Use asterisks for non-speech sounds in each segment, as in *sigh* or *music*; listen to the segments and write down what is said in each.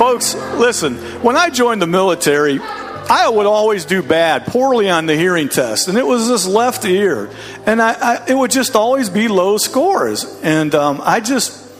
Folks, listen, when I joined the military, I would always do bad, poorly on the hearing test, and it was this left ear, and I, I it would just always be low scores, and um, I just,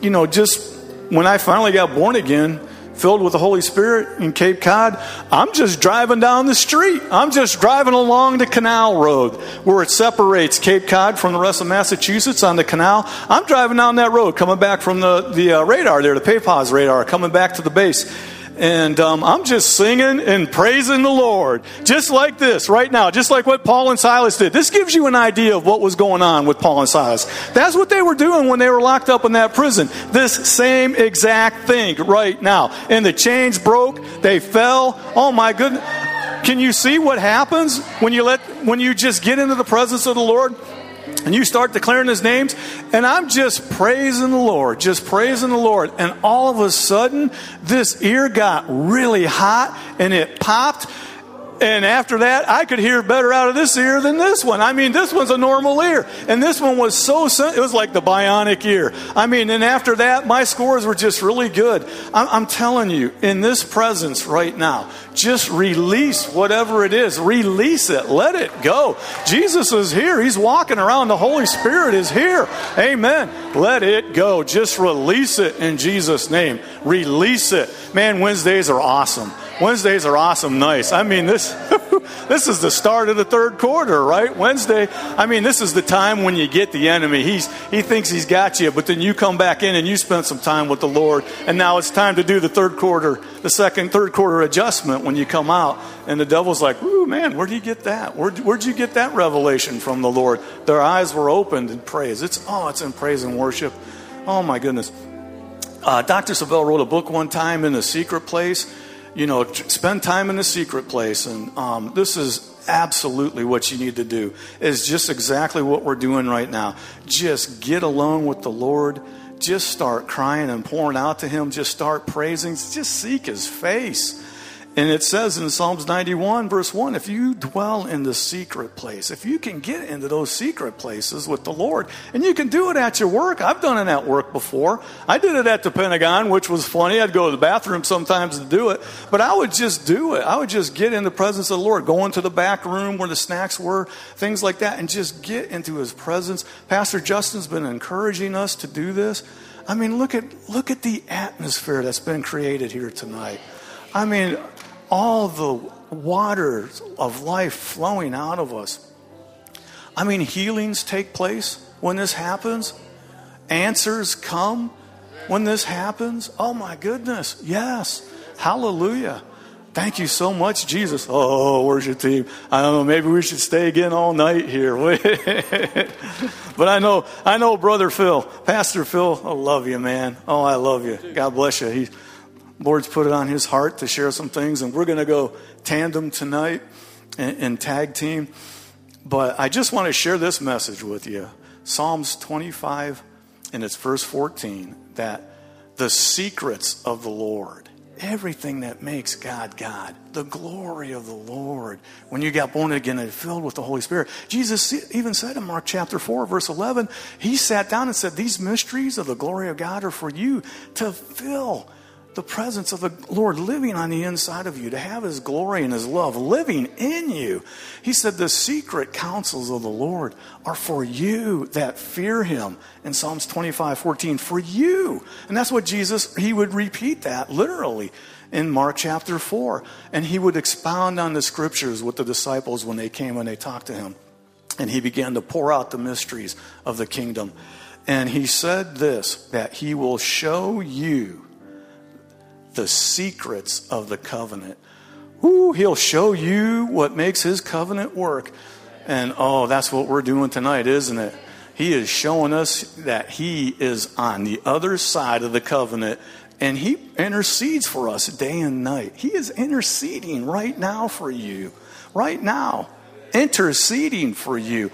you know, just when I finally got born again, filled with the Holy Spirit in Cape Cod, I'm just driving down the street. I'm just driving along the canal road where it separates Cape Cod from the rest of Massachusetts on the canal. I'm driving down that road, coming back from the, the uh, radar there, the PAVE PAWS radar, coming back to the base. And um, I'm just singing and praising the Lord, just like this right now, just like what Paul and Silas did. This gives you an idea of what was going on with Paul and Silas. That's what they were doing when they were locked up in that prison. This same exact thing right now. And the chains broke, they fell. Oh my goodness. Can you see what happens when you let when you just get into the presence of the Lord? And you start declaring his names and i'm just praising the lord just praising the lord. And all of a sudden this ear got really hot and it popped and after that, I could hear better out of this ear than this one. I mean, this one's a normal ear. And this one was so, it was like the bionic ear. I mean, and after that, my scores were just really good. I'm, I'm telling you, in this presence right now, just release whatever it is. Release it. Let it go. Jesus is here. He's walking around. The Holy Spirit is here. Amen. Let it go. Just release it in Jesus' name. Release it. Man, Wednesdays are awesome. Wednesdays are awesome, nice. I mean, this *laughs* this is the start of the third quarter, right? Wednesday. I mean, this is the time when you get the enemy. He's he thinks he's got you, but then you come back in and you spend some time with the Lord, and now it's time to do the third quarter, the second third quarter adjustment when you come out, and the devil's like, "Ooh, man, where'd you get that? Where'd, where'd you get that revelation from the Lord?" Their eyes were opened in praise. It's oh, it's in praise and worship. Oh my goodness. Uh, Dr. Savelle wrote a book one time in the secret place you know, spend time in the secret place. And um, this is absolutely what you need to do, is just exactly what we're doing right now. Just get alone with the Lord. Just start crying and pouring out to Him. Just start praising. Just seek His face. And it says in Psalms 91, verse 1 if you dwell in the secret place, if you can get into those secret places with the Lord, and you can do it at your work. I've done it at work before. I did it at the Pentagon, which was funny. I'd go to the bathroom sometimes to do it, but I would just do it. I would just get in the presence of the Lord, go into the back room where the snacks were, things like that, and just get into His presence. Pastor Justin's been encouraging us to do this. I mean, look at, look at the atmosphere that's been created here tonight. I mean, all the waters of life flowing out of us. I mean, healings take place when this happens, answers come when this happens. Oh my goodness, yes. Hallelujah. Thank you so much, Jesus. Oh, your team? I don't know. Maybe we should stay again all night here. *laughs* but I know, I know, brother Phil, Pastor Phil. I love you, man. Oh, I love you. God bless you. Lord's put it on his heart to share some things, and we're going to go tandem tonight and, and tag team. But I just want to share this message with you Psalms 25 and it's verse 14 that the secrets of the Lord, everything that makes God God, the glory of the Lord, when you got born again and filled with the Holy Spirit. Jesus even said in Mark chapter 4, verse 11, he sat down and said, These mysteries of the glory of God are for you to fill the presence of the Lord living on the inside of you, to have His glory and His love living in you. He said, The secret counsels of the Lord are for you that fear Him. In Psalms 25 14, for you. And that's what Jesus, He would repeat that literally in Mark chapter 4. And He would expound on the scriptures with the disciples when they came and they talked to Him. And He began to pour out the mysteries of the kingdom. And He said this that He will show you the secrets of the covenant. Ooh, he'll show you what makes his covenant work. And oh, that's what we're doing tonight, isn't it? He is showing us that he is on the other side of the covenant and he intercedes for us day and night. He is interceding right now for you. Right now. Interceding for you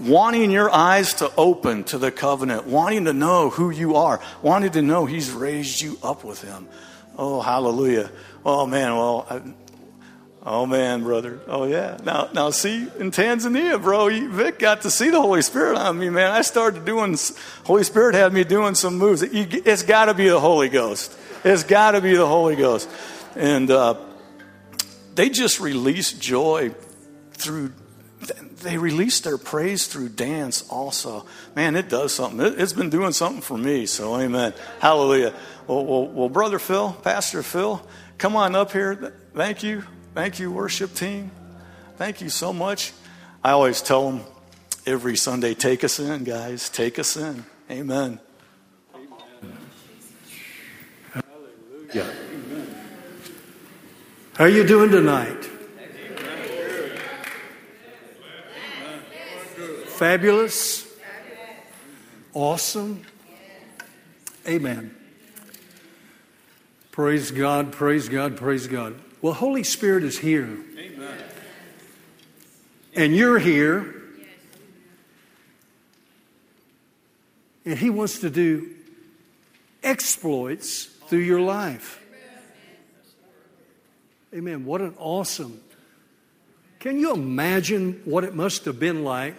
wanting your eyes to open to the covenant, wanting to know who you are, wanting to know He's raised you up with Him. Oh, hallelujah. Oh, man. Well, I, oh, man, brother. Oh, yeah. Now, now, see, in Tanzania, bro, Vic got to see the Holy Spirit on me, man. I started doing, Holy Spirit had me doing some moves. It's got to be the Holy Ghost. it's got to be the Holy Ghost. And uh, they just release joy through they release their praise through dance also. Man, it does something. It, has been doing something for me. So, amen. Hallelujah. Well, well, well, Brother Phil, Pastor Phil, come on up here. Thank you. Thank you, worship team. Thank you so much. I always tell them every Sunday take us in, guys. Take us in. Amen. Hallelujah. Amen. How are you doing tonight? Fabulous? Awesome? Amen. Praise God, praise God, praise God. Well, Holy Spirit is here. Amen. And you're here. And He wants to do exploits through your life. Amen. What an awesome. Can you imagine what it must have been like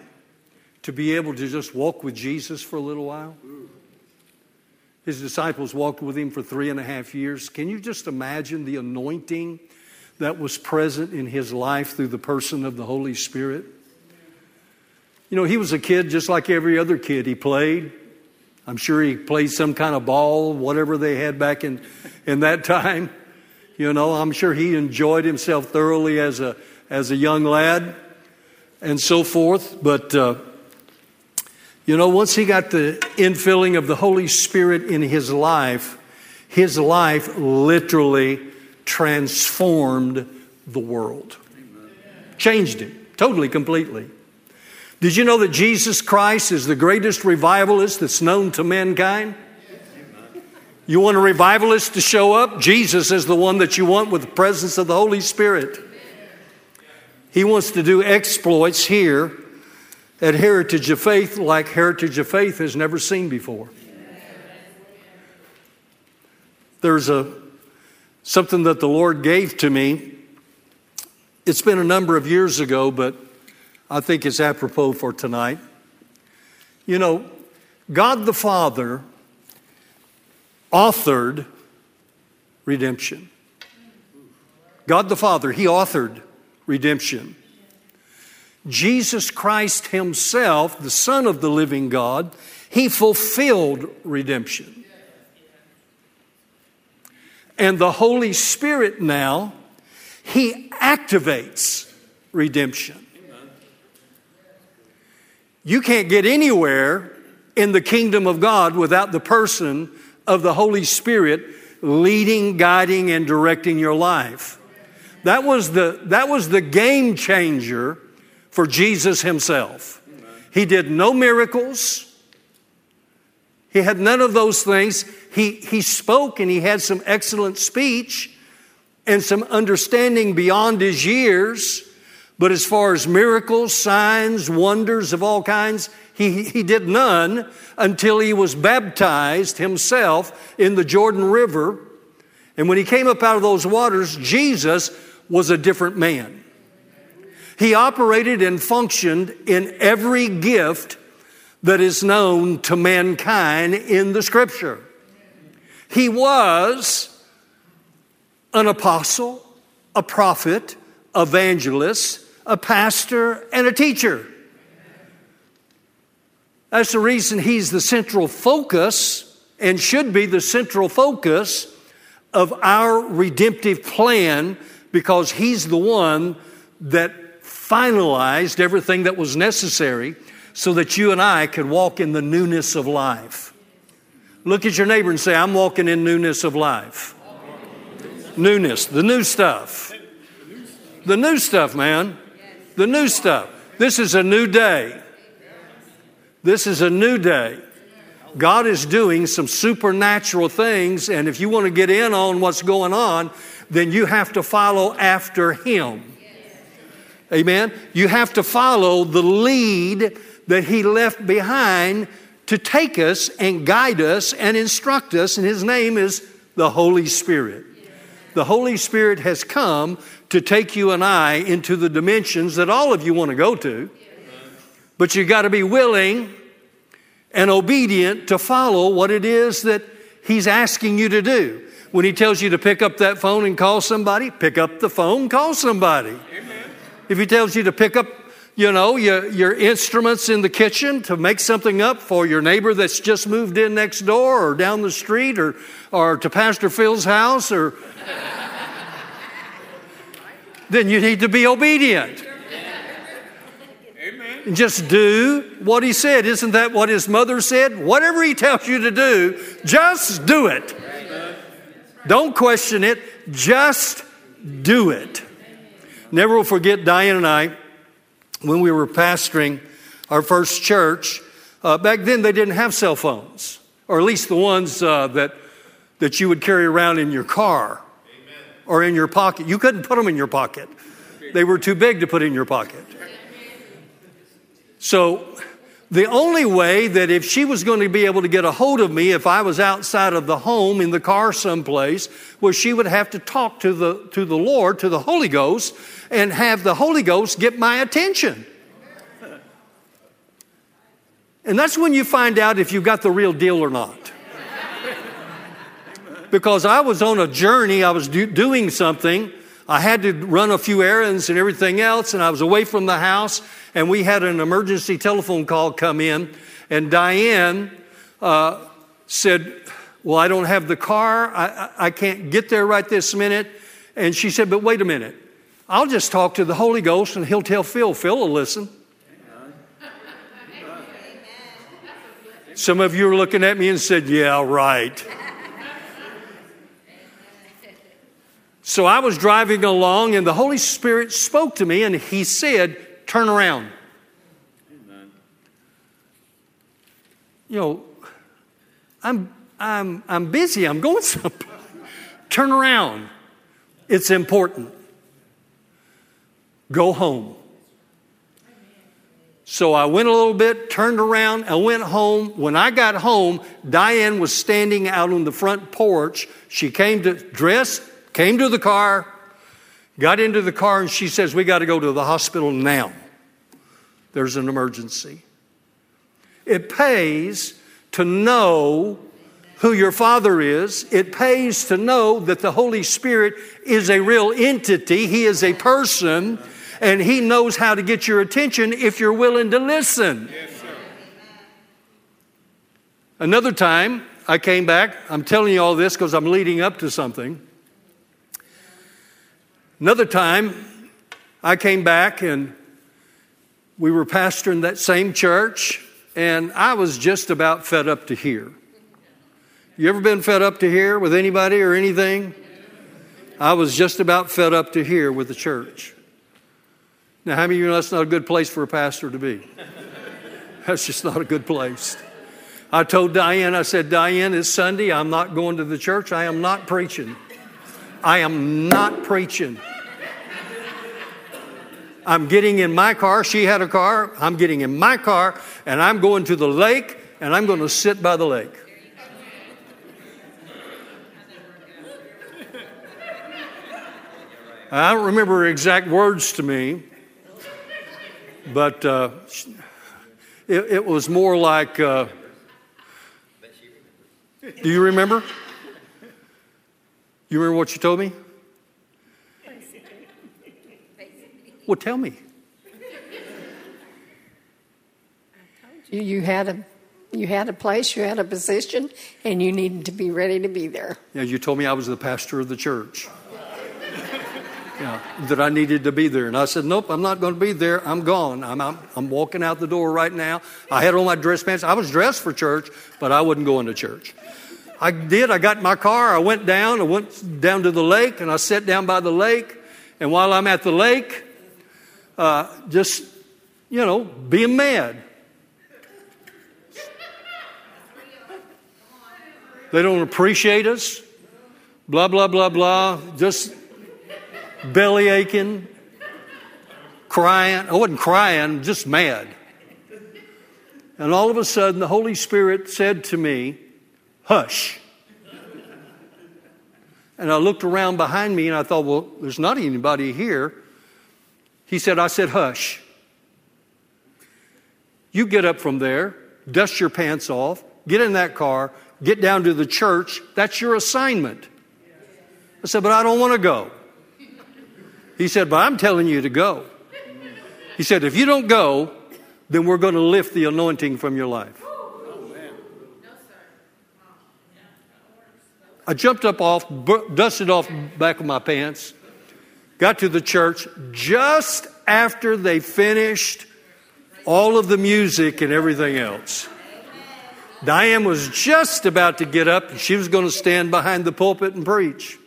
to be able to just walk with Jesus for a little while? His disciples walked with him for three and a half years. Can you just imagine the anointing that was present in his life through the person of the Holy Spirit? You know, he was a kid just like every other kid. He played. I'm sure he played some kind of ball, whatever they had back in, in that time. You know, I'm sure he enjoyed himself thoroughly as a, as a young lad and so forth. But uh, you know, once he got the infilling of the Holy Spirit in his life, his life literally transformed the world. Changed it totally, completely. Did you know that Jesus Christ is the greatest revivalist that's known to mankind? You want a revivalist to show up? Jesus is the one that you want with the presence of the Holy Spirit. He wants to do exploits here at Heritage of Faith like Heritage of Faith has never seen before. There's a something that the Lord gave to me. It's been a number of years ago, but I think it's apropos for tonight. You know, God the Father authored redemption. God the Father, He authored redemption. Jesus Christ Himself, the Son of the living God, He fulfilled redemption. And the Holy Spirit now, He activates redemption. You can't get anywhere in the kingdom of God without the person of the Holy Spirit leading, guiding, and directing your life. That was the, that was the game changer for Jesus himself. He did no miracles. He had none of those things. He, he spoke and he had some excellent speech and some understanding beyond his years. But as far as miracles, signs, wonders of all kinds, he, he did none until he was baptized himself in the Jordan River. And when he came up out of those waters, Jesus was a different man. He operated and functioned in every gift that is known to mankind in the scripture. He was an apostle, a prophet, evangelist, a pastor, and a teacher. That's the reason he's the central focus and should be the central focus of our redemptive plan because he's the one that finalized everything that was necessary so that you and I could walk in the newness of life. Look at your neighbor and say, I'm walking in newness of life. Newness, the new stuff. The new stuff, man. The new stuff. This is a new day. This is a new day. God is doing some supernatural things, and if you want to get in on what's going on, then you have to follow after Him. Amen. You have to follow the lead that He left behind to take us and guide us and instruct us, and His name is the Holy Spirit. The Holy Spirit has come to take you and I into the dimensions that all of you want to go to, but you've got to be willing and obedient to follow what it is that He's asking you to do. When He tells you to pick up that phone and call somebody, pick up the phone, call somebody. Amen. If He tells you to pick up, you know, your, your instruments in the kitchen to make something up for your neighbor that's just moved in next door or down the street or, or to Pastor Phil's house or. then you need to be obedient. Amen. Just do what he said. Isn't that what his mother said? Whatever he tells you to do, just do it. Don't question it, just do it. Never will forget Diane and I when we were pastoring our first church. Uh, back then, they didn't have cell phones, or at least the ones uh, that, that you would carry around in your car Amen. or in your pocket. You couldn't put them in your pocket, they were too big to put in your pocket. So, the only way that if she was going to be able to get a hold of me if I was outside of the home in the car someplace was she would have to talk to the, to the Lord, to the Holy Ghost, and have the Holy Ghost get my attention. And that's when you find out if you've got the real deal or not. Because I was on a journey, I was do, doing something, I had to run a few errands and everything else, and I was away from the house, and we had an emergency telephone call come in, and Diane uh, said, Well, I don't have the car, I, I, I can't get there right this minute. And she said, But wait a minute, I'll just talk to the Holy Ghost, and he'll tell Phil. Phil will listen. Some of you are looking at me and said, Yeah, right. So I was driving along, and the Holy Spirit spoke to me, and He said, Turn around. You know, I'm, I'm, I'm busy, I'm going *laughs* somewhere. Turn around. It's important. Go home. So I went a little bit, turned around, I went home. When I got home, Diane was standing out on the front porch. She came to dress, came to the car, got into the car, and she says, We got to go to the hospital now. There's an emergency. It pays to know who your Father is. It pays to know that the Holy Spirit is a real entity, He is a person, and He knows how to get your attention if you're willing to listen. Yes, Another time, I came back. I'm telling you all this because I'm leading up to something. Another time, I came back and we were pastoring that same church, and I was just about fed up to here. You ever been fed up to here with anybody or anything? I was just about fed up to here with the church. Now, how many of you know that's not a good place for a pastor to be? That's just not a good place. I told Diane, I said, Diane, it's Sunday. I'm not going to the church. I am not preaching. I am not preaching. I'm getting in my car. She had a car. I'm getting in my car, and I'm going to the lake, and I'm going to sit by the lake. I don't remember her exact words to me, but uh, it, it, was more like uh, Do you remember? You remember what you told me? Well, tell me. You, you had a you had a place, you had a position, and you needed to be ready to be there. Yeah, you told me I was the pastor of the church. Yeah, that I needed to be there. And I said, Nope, I'm not going to be there. I'm gone. I'm, I'm, I'm walking out the door right now. I had on my dress pants. I was dressed for church, but I wasn't going to church. I did. I got in my car. I went down. I went down to the lake, and I sat down by the lake. And while I'm at the lake, uh, just, you know, being mad. They don't appreciate us. Blah, blah, blah, blah. Just belly aching, crying. I wasn't crying, just mad. And all of a sudden, the Holy Spirit said to me, Hush. And I looked around behind me and I thought, well, there's not anybody here. He said, I said, hush. You get up from there, dust your pants off, get in that car, get down to the church. That's your assignment. I said, But I don't want to go. He said, But I'm telling you to go. He said, If you don't go, then we're going to lift the anointing from your life. I jumped up off, dusted off back of my pants, got to the church just after they finished all of the music and everything else. Diane was just about to get up and she was going to stand behind the pulpit and preach.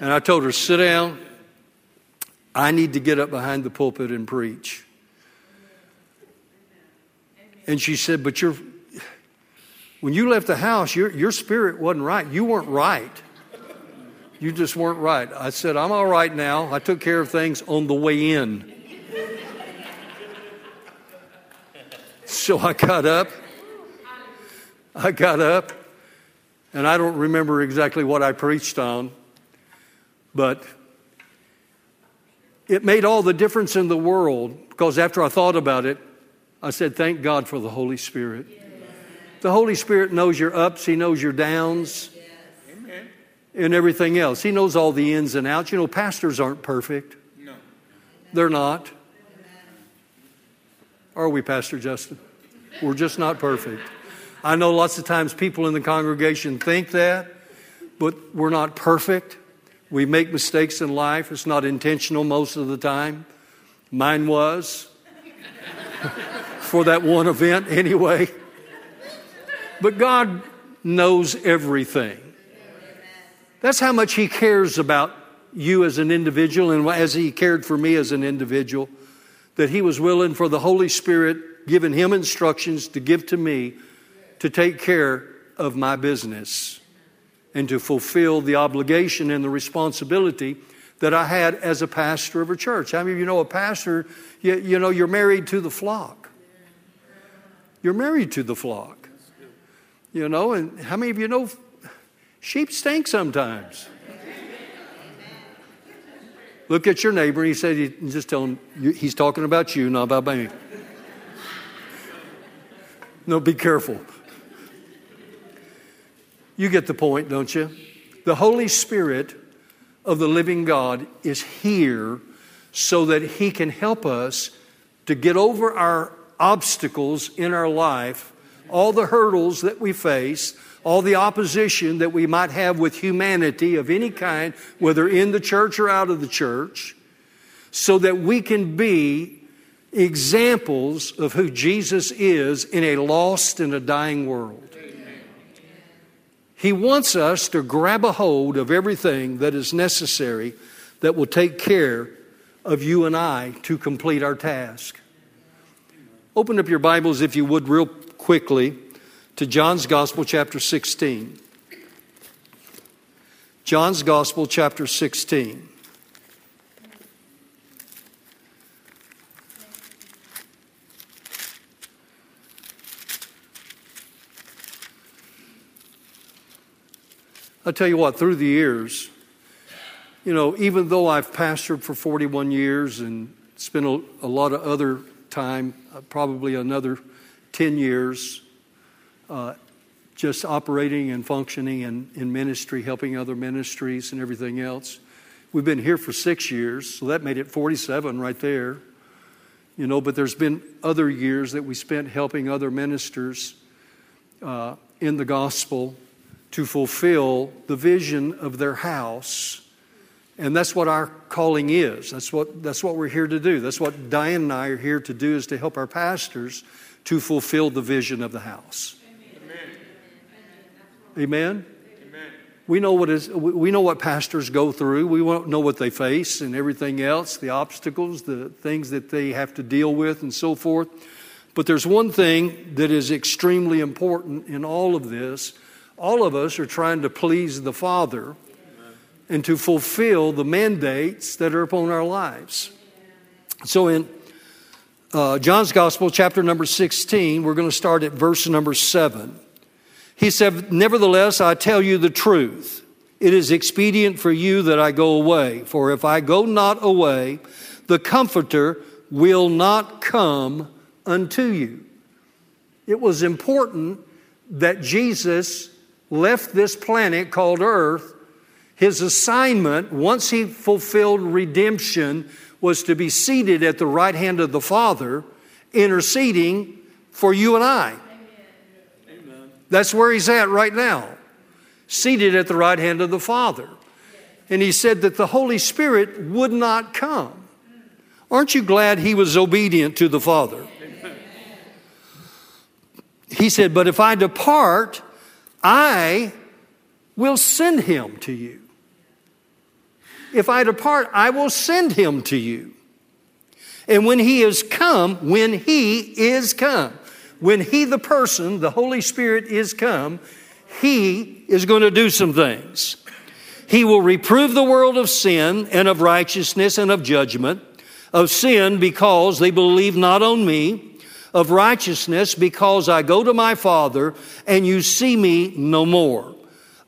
And I told her, sit down. I need to get up behind the pulpit and preach. And she said, But you're, when you left the house, your, your spirit wasn't right. You weren't right. You just weren't right. I said, I'm all right now. I took care of things on the way in. So I got up. I got up, and I don't remember exactly what I preached on, but it made all the difference in the world because after I thought about it, I said, Thank God for the Holy Spirit. The Holy Spirit knows your ups, He knows your downs, and everything else. He knows all the ins and outs. You know, pastors aren't perfect. No. They're not. Are we, Pastor Justin? We're just not perfect. I know lots of times people in the congregation think that, but we're not perfect. We make mistakes in life. It's not intentional most of the time. Mine was for that one event anyway. But God knows everything. That's how much He cares about you as an individual and as He cared for me as an individual, that He was willing for the Holy Spirit, giving Him instructions to give to me to take care of my business and to fulfill the obligation and the responsibility that I had as a pastor of a church. How I many of you know a pastor, you, you know, you're married to the flock. You're married to the flock. You know, and how many of you know sheep stink sometimes? Look at your neighbor and he said, he, just tell him he's talking about you, not about me. No, be careful. You get the point, don't you? The Holy Spirit of the living God is here so that He can help us to get over our obstacles in our life, all the hurdles that we face, all the opposition that we might have with humanity of any kind, whether in the church or out of the church, so that we can be examples of who Jesus is in a lost and a dying world. He wants us to grab a hold of everything that is necessary that will take care of you and I to complete our task. Open up your Bibles, if you would, real quickly to John's Gospel, chapter 16. John's Gospel, chapter 16. I'll tell you what, through the years, you know, even though I've pastored for 41 years and spent a, a lot of other time, uh, probably another 10 years, uh, just operating and functioning in, in ministry, helping other ministries and everything else. We've been here for six years, so that made it 47 right there. You know, but there's been other years that we spent helping other ministers uh, in the gospel to fulfill the vision of their house. And that's what our calling is. That's what, that's what we're here to do. That's what Diane and I are here to do is to help our pastors to fulfill the vision of the house. Amen? Amen? Amen. We know what is we know what pastors go through. We know what they face and everything else, the obstacles, the things that they have to deal with and so forth. But there's one thing that is extremely important in all of this, all of us are trying to please the Father and to fulfill the mandates that are upon our lives. So in uh, John's Gospel, chapter number 16, we're going to start at verse number 7. He said, Nevertheless, I tell you the truth. It is expedient for you that I go away. For if I go not away, the Comforter will not come unto you. It was important that Jesus left this planet called Earth His assignment, once he fulfilled redemption, was to be seated at the right hand of the Father, interceding for you and I. Amen. That's where he's at right now, seated at the right hand of the Father. And he said that the Holy Spirit would not come. Aren't you glad he was obedient to the Father? He said, But if I depart, I will send him to you. If I depart, I will send him to you. And when he is come, when he is come, when he, the person, the Holy Spirit, is come, he is going to do some things. He will reprove the world of sin and of righteousness and of judgment. Of sin because they believe not on me. Of righteousness because I go to my Father and you see me no more.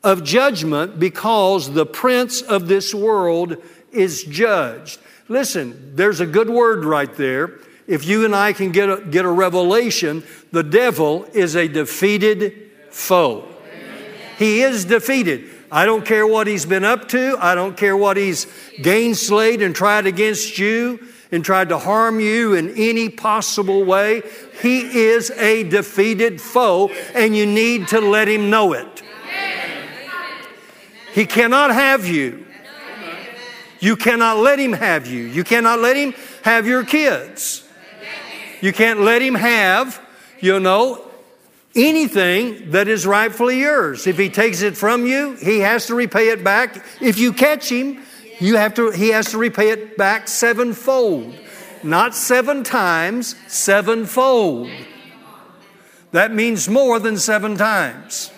Of judgment because the prince of this world is judged. Listen, there's a good word right there. If you and I can get a, get a revelation, the devil is a defeated foe. He is defeated. I don't care what he's been up to. I don't care what he's gainslayed and tried against you and tried to harm you in any possible way. He is a defeated foe, and you need to let him know it. He cannot have you. You cannot let him have you. You cannot let him have your kids. You can't let him have, you know, anything that is rightfully yours. If he takes it from you, he has to repay it back. If you catch him, you have to, he has to repay it back sevenfold. Not seven times, sevenfold. That means more than seven times.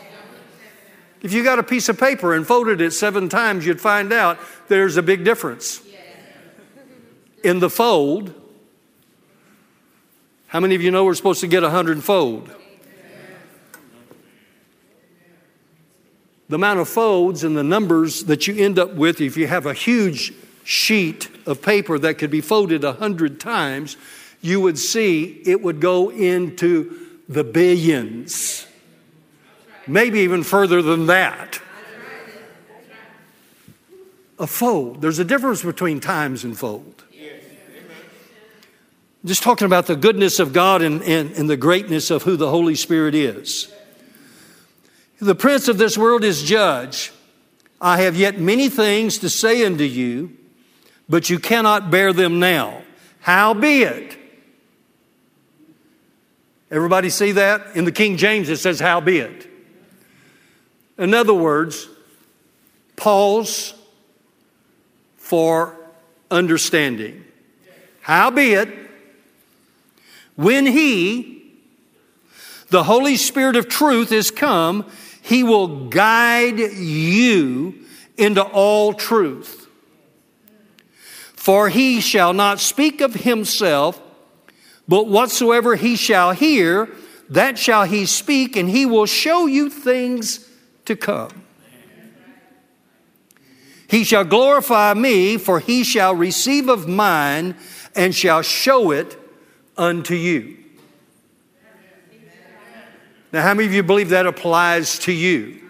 If you got a piece of paper and folded it seven times, you'd find out there's a big difference. In the fold, how many of you know we're supposed to get a hundredfold? The amount of folds and the numbers that you end up with, if you have a huge sheet of paper that could be folded a hundred times, you would see it would go into the billions. Maybe even further than that. A fold. There's a difference between times and fold. Just talking about the goodness of God and, and, and the greatness of who the Holy Spirit is. The prince of this world is judge. I have yet many things to say unto you, but you cannot bear them now. Howbeit. Everybody see that? In the King James it says, howbeit. In other words, pause for understanding. Howbeit, when He, the Holy Spirit of truth, is come, He will guide you into all truth. For He shall not speak of Himself, but whatsoever He shall hear, that shall He speak, and He will show you things to come. He shall glorify me, for he shall receive of mine and shall show it unto you. Now, how many of you believe that applies to you?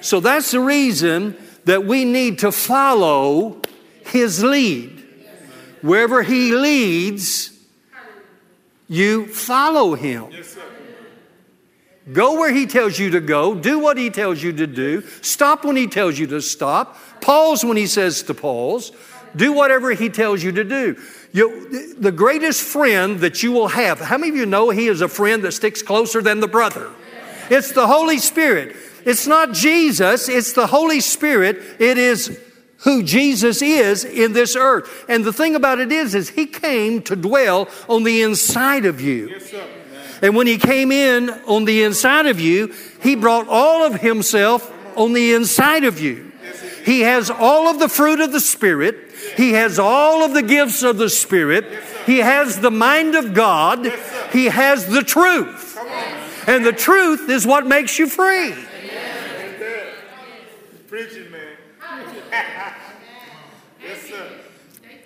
So that's the reason that we need to follow his lead. Wherever he leads, you follow him. Go where he tells you to go, do what he tells you to do, stop when he tells you to stop, pause when he says to pause, do whatever he tells you to do. You, the greatest friend that you will have, how many of you know he is a friend that sticks closer than the brother? It's the Holy Spirit. It's not Jesus, it's the Holy Spirit. It is who Jesus is in this earth. And the thing about it is, is he came to dwell on the inside of you. Yes, and when he came in on the inside of you, he brought all of himself on the inside of you. He has all of the fruit of the Spirit. He has all of the gifts of the Spirit. He has the mind of God. He has the truth. And the truth is what makes you free. Preaching, man. *laughs*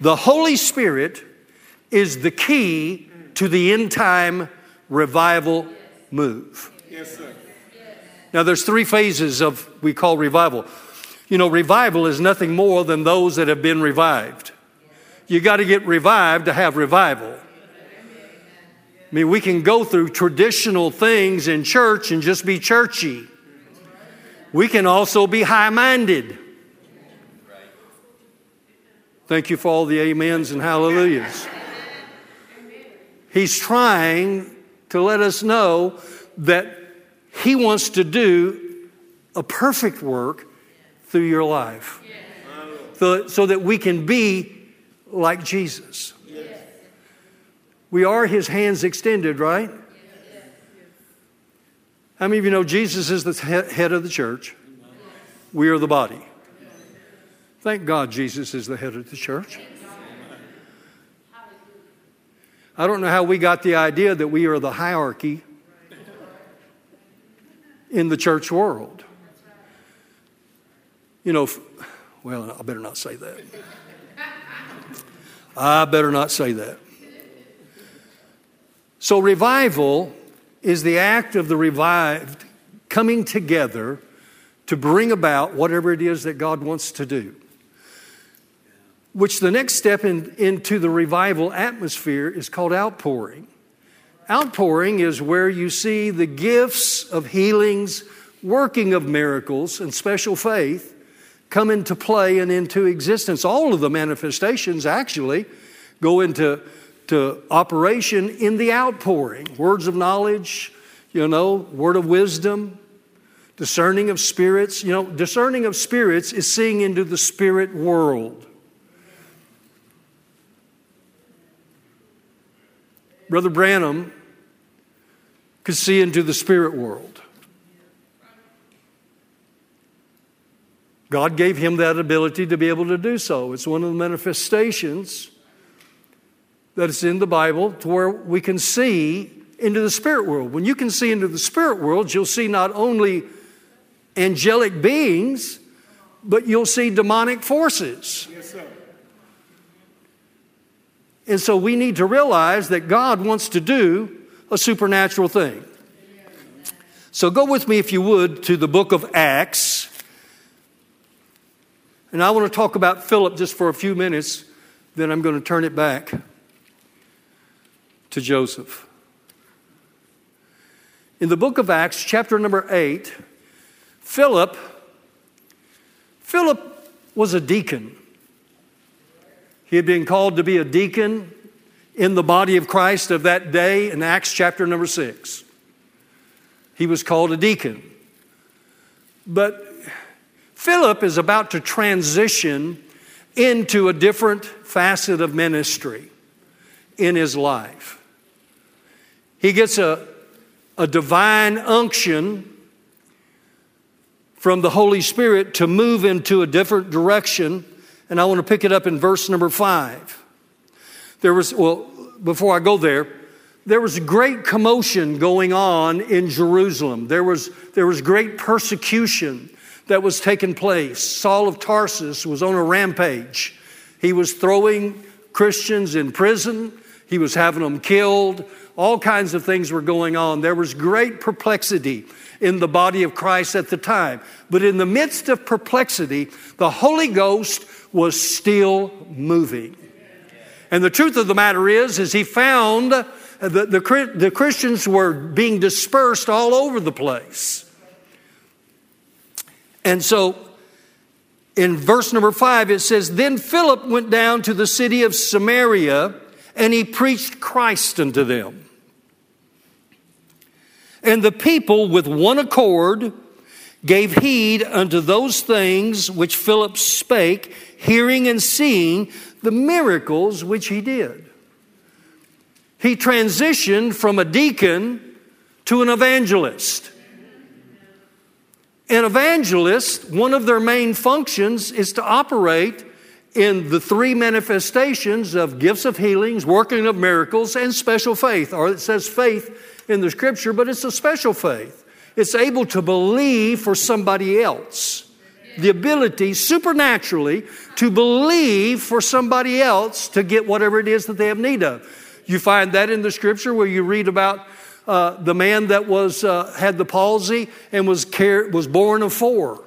The Holy Spirit is the key to the end time revival move. Yes, sir. Now, there's three phases of we call revival. You know, revival is nothing more than those that have been revived. You got to get revived to have revival. I mean, we can go through traditional things in church and just be churchy. We can also be high minded. Thank you for all the amens and hallelujahs. He's trying to let us know that He wants to do a perfect work through your life so, so that we can be like Jesus. We are His hands extended, right? How many of you know Jesus is the head of the church? We are the body. Thank God Jesus is the head of the church. I don't know how we got the idea that we are the hierarchy in the church world. You know, well, I better not say that. I better not say that. So, revival is the act of the revived coming together to bring about whatever it is that God wants to do which the next step in, into the revival atmosphere is called outpouring. Outpouring is where you see the gifts of healings, working of miracles, and special faith come into play and into existence. All of the manifestations actually go into to operation in the outpouring words of knowledge, you know, word of wisdom, discerning of spirits. You know, discerning of spirits is seeing into the spirit world. Brother Branham could see into the spirit world. God gave him that ability to be able to do so. It's one of the manifestations that is in the Bible to where we can see into the spirit world. When you can see into the spirit world, you'll see not only angelic beings, but you'll see demonic forces. Yes, sir. and so we need to realize that God wants to do a supernatural thing. So go with me, if you would, to the book of Acts. And I want to talk about Philip just for a few minutes, then I'm going to turn it back to Joseph. In the book of Acts, chapter number 8, Philip Philip was a deacon. He had been called to be a deacon in the body of Christ of that day in Acts chapter number six. He was called a deacon. But Philip is about to transition into a different facet of ministry in his life. He gets a, a divine unction from the Holy Spirit to move into a different direction and I want to pick it up in verse number five. There was, well, before I go there, there was great commotion going on in Jerusalem. There was, there was great persecution that was taking place. Saul of Tarsus was on a rampage. He was throwing Christians in prison, he was having them killed. All kinds of things were going on. There was great perplexity in the body of Christ at the time. But in the midst of perplexity, the Holy Ghost was still moving. And the truth of the matter is, is he found that the, the, the Christians were being dispersed all over the place. And so in verse number five, it says, Then Philip went down to the city of Samaria and he preached Christ unto them. And the people with one accord gave heed unto those things which Philip spake, hearing and seeing the miracles which he did. He transitioned from a deacon to an evangelist. An evangelist, one of their main functions is to operate in the three manifestations of gifts of healings, working of miracles, and special faith. Or it says faith in the scripture, but it's a special faith. It's able to believe for somebody else the ability supernaturally to believe for somebody else to get whatever it is that they have need of. You find that in the scripture where you read about uh, the man that was uh, had the palsy and was was borne of four.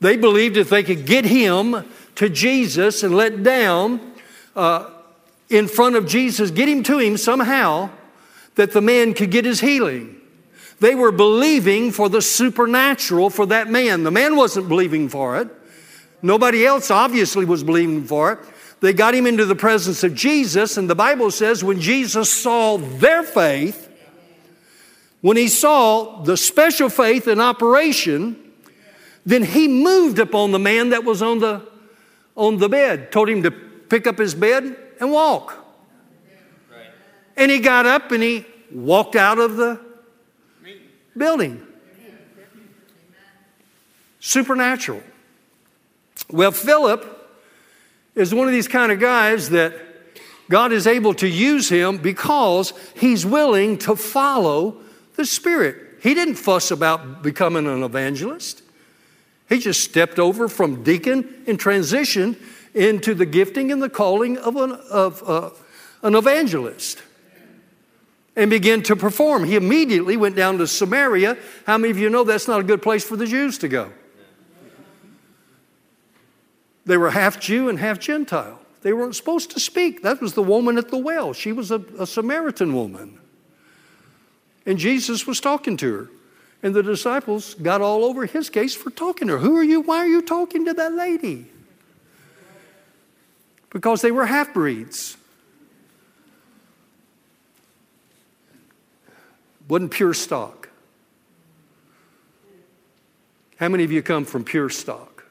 They believed if they could get him to Jesus and let down uh, in front of Jesus, get him to him somehow, that the man could get his healing. They were believing for the supernatural for that man. The man wasn't believing for it. Nobody else obviously was believing for it. They got him into the presence of Jesus, and the Bible says when Jesus saw their faith, when he saw the special faith in operation, then he moved upon the man that was on the, on the bed, told him to pick up his bed and walk. And he got up and he walked out of the building. Supernatural. Well, Philip is one of these kind of guys that God is able to use him because he's willing to follow the Spirit. He didn't fuss about becoming an evangelist. He just stepped over from deacon and transitioned into the gifting and the calling of an, of, uh, an evangelist and began to perform. He immediately went down to Samaria. How many of you know that's not a good place for the Jews to go? They were half Jew and half Gentile. They weren't supposed to speak. That was the woman at the well. She was a, a Samaritan woman. And Jesus was talking to her. And the disciples got all over his case for talking to her. Who are you? Why are you talking to that lady? Because they were half breeds. Wasn't pure stock. How many of you come from pure stock?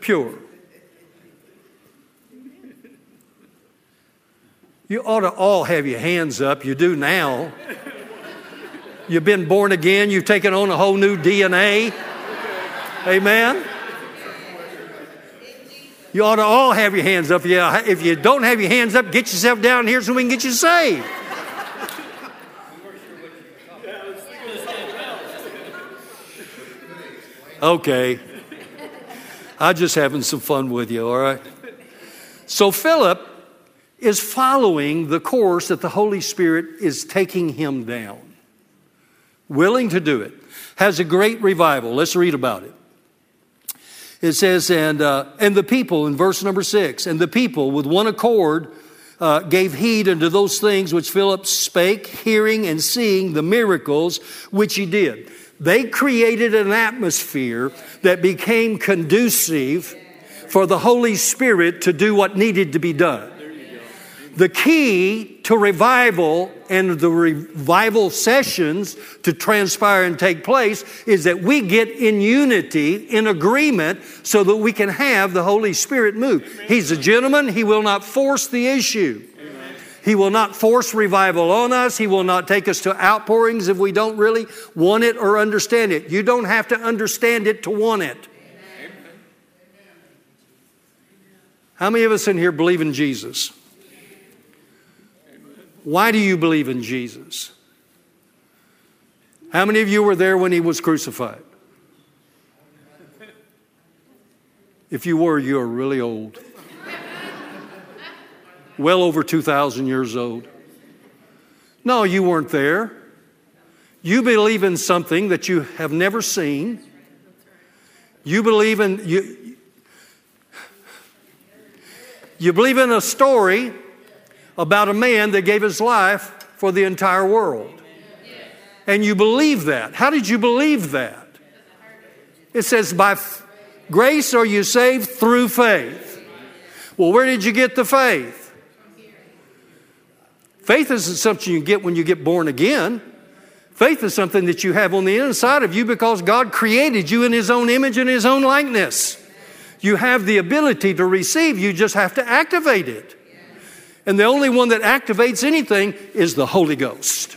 Pure. You ought to all have your hands up. You do now. You've been born again. You've taken on a whole new DNA. Amen. You ought to all have your hands up. Yeah, if you don't have your hands up, get yourself down here so we can get you saved. Okay. I'm just having some fun with you, all right? So Philip is following the course that the Holy Spirit is taking him down. Willing to do it. Has a great revival. Let's read about it. It says, and, uh, and the people, in verse number six, and the people with one accord uh, gave heed unto those things which Philip spake, hearing and seeing the miracles which he did. They created an atmosphere that became conducive for the Holy Spirit to do what needed to be done. The key to revival and the revival sessions to transpire and take place is that we get in unity, in agreement, so that we can have the Holy Spirit move. He's a gentleman, he will not force the issue. He will not force revival on us. He will not take us to outpourings if we don't really want it or understand it. You don't have to understand it to want it. How many of us in here believe in Jesus? Why do you believe in Jesus? How many of you were there when he was crucified? If you were, you are really old well over 2,000 years old. No, you weren't there. You believe in something that you have never seen. You believe in you, you believe in a story about a man that gave his life for the entire world. And you believe that. How did you believe that? It says, by grace are you saved through faith. Well, where did you get the faith? Faith isn't something you get when you get born again. Faith is something that you have on the inside of you because God created you in His own image and His own likeness. You have the ability to receive, you just have to activate it. And the only one that activates anything is the Holy Ghost.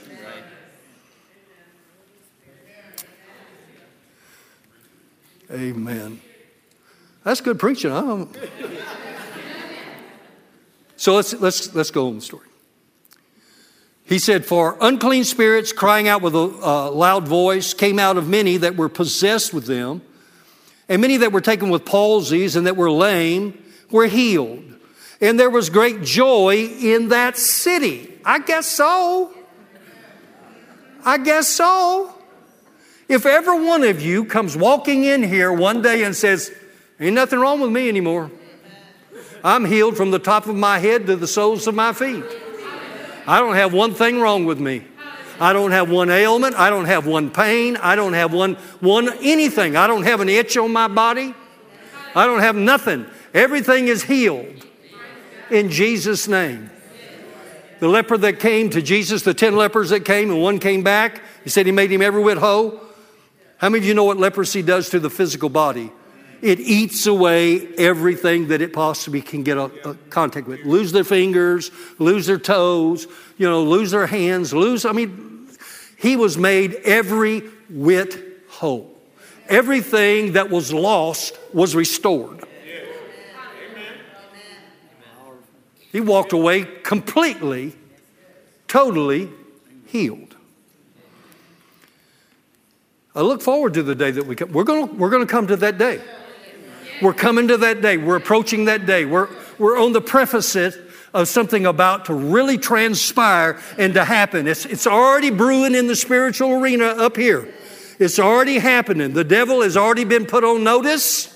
Amen. That's good preaching. So let's, let's, let's go on the story. He said, For unclean spirits crying out with a uh, loud voice came out of many that were possessed with them, and many that were taken with palsies and that were lame were healed. And there was great joy in that city. I guess so. I guess so. If every one of you comes walking in here one day and says, Ain't nothing wrong with me anymore. I'm healed from the top of my head to the soles of my feet. I don't have one thing wrong with me. I don't have one ailment. I don't have one pain. I don't have one, one anything. I don't have an itch on my body. I don't have nothing. Everything is healed in Jesus' name. The leper that came to Jesus, the 10 lepers that came, and one came back, he said he made him every whit whole. How many of you know what leprosy does to the physical body? It eats away everything that it possibly can get a, a contact with. Lose their fingers, lose their toes, you know, lose their hands, lose, I mean, he was made every whit whole. Everything that was lost was restored. He walked away completely, totally healed. I look forward to the day that we come. We're going to, we're going to come to that day. We're coming to that day. We're approaching that day. We're, we're on the preface of something about to really transpire and to happen. It's, it's already brewing in the spiritual arena up here. It's already happening. The devil has already been put on notice.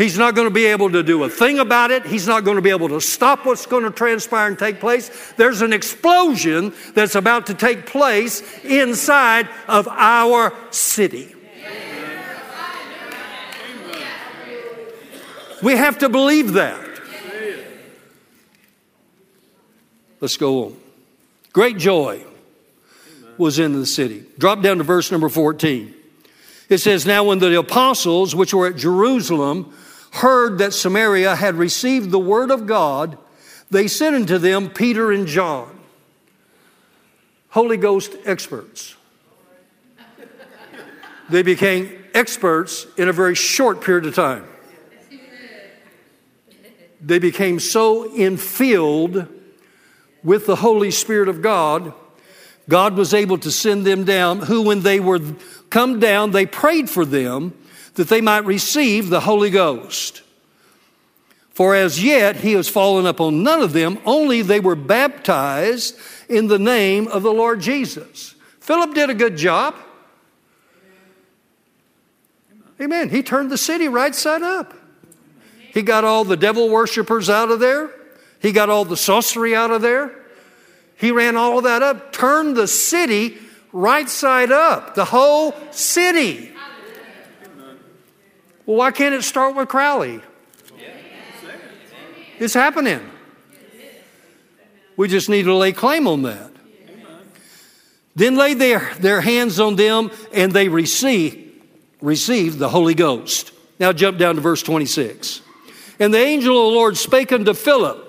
He's not going to be able to do a thing about it. He's not going to be able to stop what's going to transpire and take place. There's an explosion that's about to take place inside of our city. We have to believe that. Let's go on. Great joy was in the city. Drop down to verse number 14. It says, Now when the apostles, which were at Jerusalem, heard that Samaria had received the word of God, they sent unto them Peter and John, Holy Ghost experts. They became experts in a very short period of time they became so infilled with the Holy Spirit of God, God was able to send them down, who, when they were come down, they prayed for them that they might receive the Holy Ghost. For as yet he has fallen upon none of them, only they were baptized in the name of the Lord Jesus. Philip did a good job. Amen. He turned the city right side up. He got all the devil worshippers out of there. He got all the sorcery out of there. He ran all that up, turned the city right side up, the whole city. Well, why can't it start with Crowley? It's happening. We just need to lay claim on that. Then lay their, their hands on them and they receive, receive the Holy Ghost. Now jump down to verse 26. And the angel of the Lord spake unto Philip.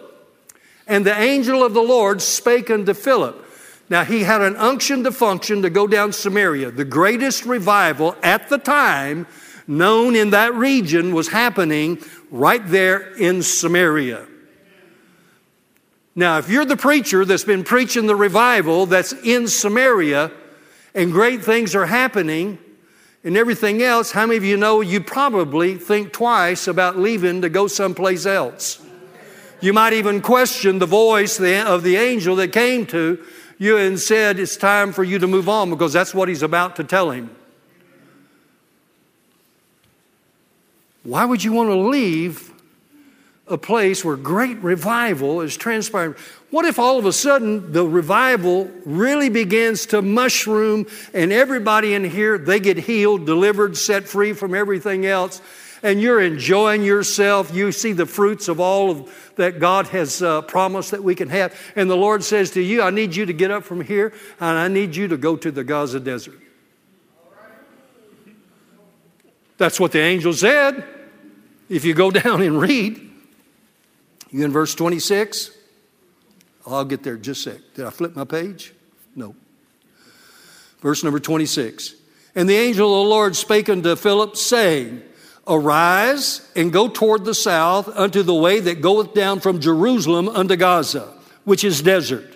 And the angel of the Lord spake unto Philip. Now he had an unction to function to go down Samaria. The greatest revival at the time known in that region was happening right there in Samaria. Now, if you're the preacher that's been preaching the revival that's in Samaria and great things are happening, and everything else, how many of you know you probably think twice about leaving to go someplace else? You might even question the voice of the angel that came to you and said, It's time for you to move on because that's what he's about to tell him. Why would you want to leave a place where great revival is transpiring? What if all of a sudden the revival really begins to mushroom and everybody in here, they get healed, delivered, set free from everything else, and you're enjoying yourself. You see the fruits of all of that God has uh, promised that we can have. And the Lord says to you, I need you to get up from here and I need you to go to the Gaza desert. That's what the angel said. If you go *laughs* down and read, you in verse 26. I'll get there just a sec. Did I flip my page? No. Verse number 26. And the angel of the Lord spake unto Philip, saying, Arise and go toward the south unto the way that goeth down from Jerusalem unto Gaza, which is desert.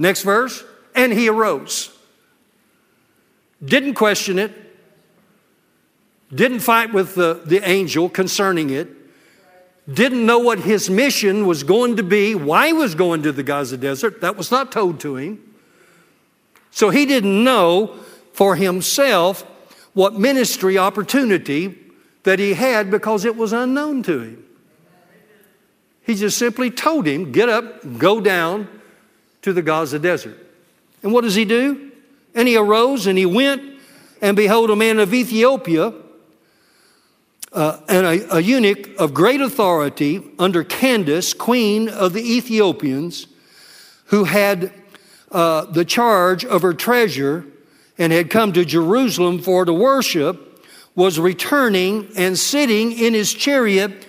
Next verse. And he arose. Didn't question it. Didn't fight with the, the angel concerning it didn't know what his mission was going to be, why he was going to the Gaza desert. That was not told to him. So he didn't know for himself what ministry opportunity that he had because it was unknown to him. He just simply told him, Get up, go down to the Gaza desert. And what does he do? And he arose and he went, and behold, a man of Ethiopia, uh, and a, a eunuch of great authority under Candace, queen of the Ethiopians, who had uh, the charge of her treasure and had come to Jerusalem for to worship, was returning and sitting in his chariot,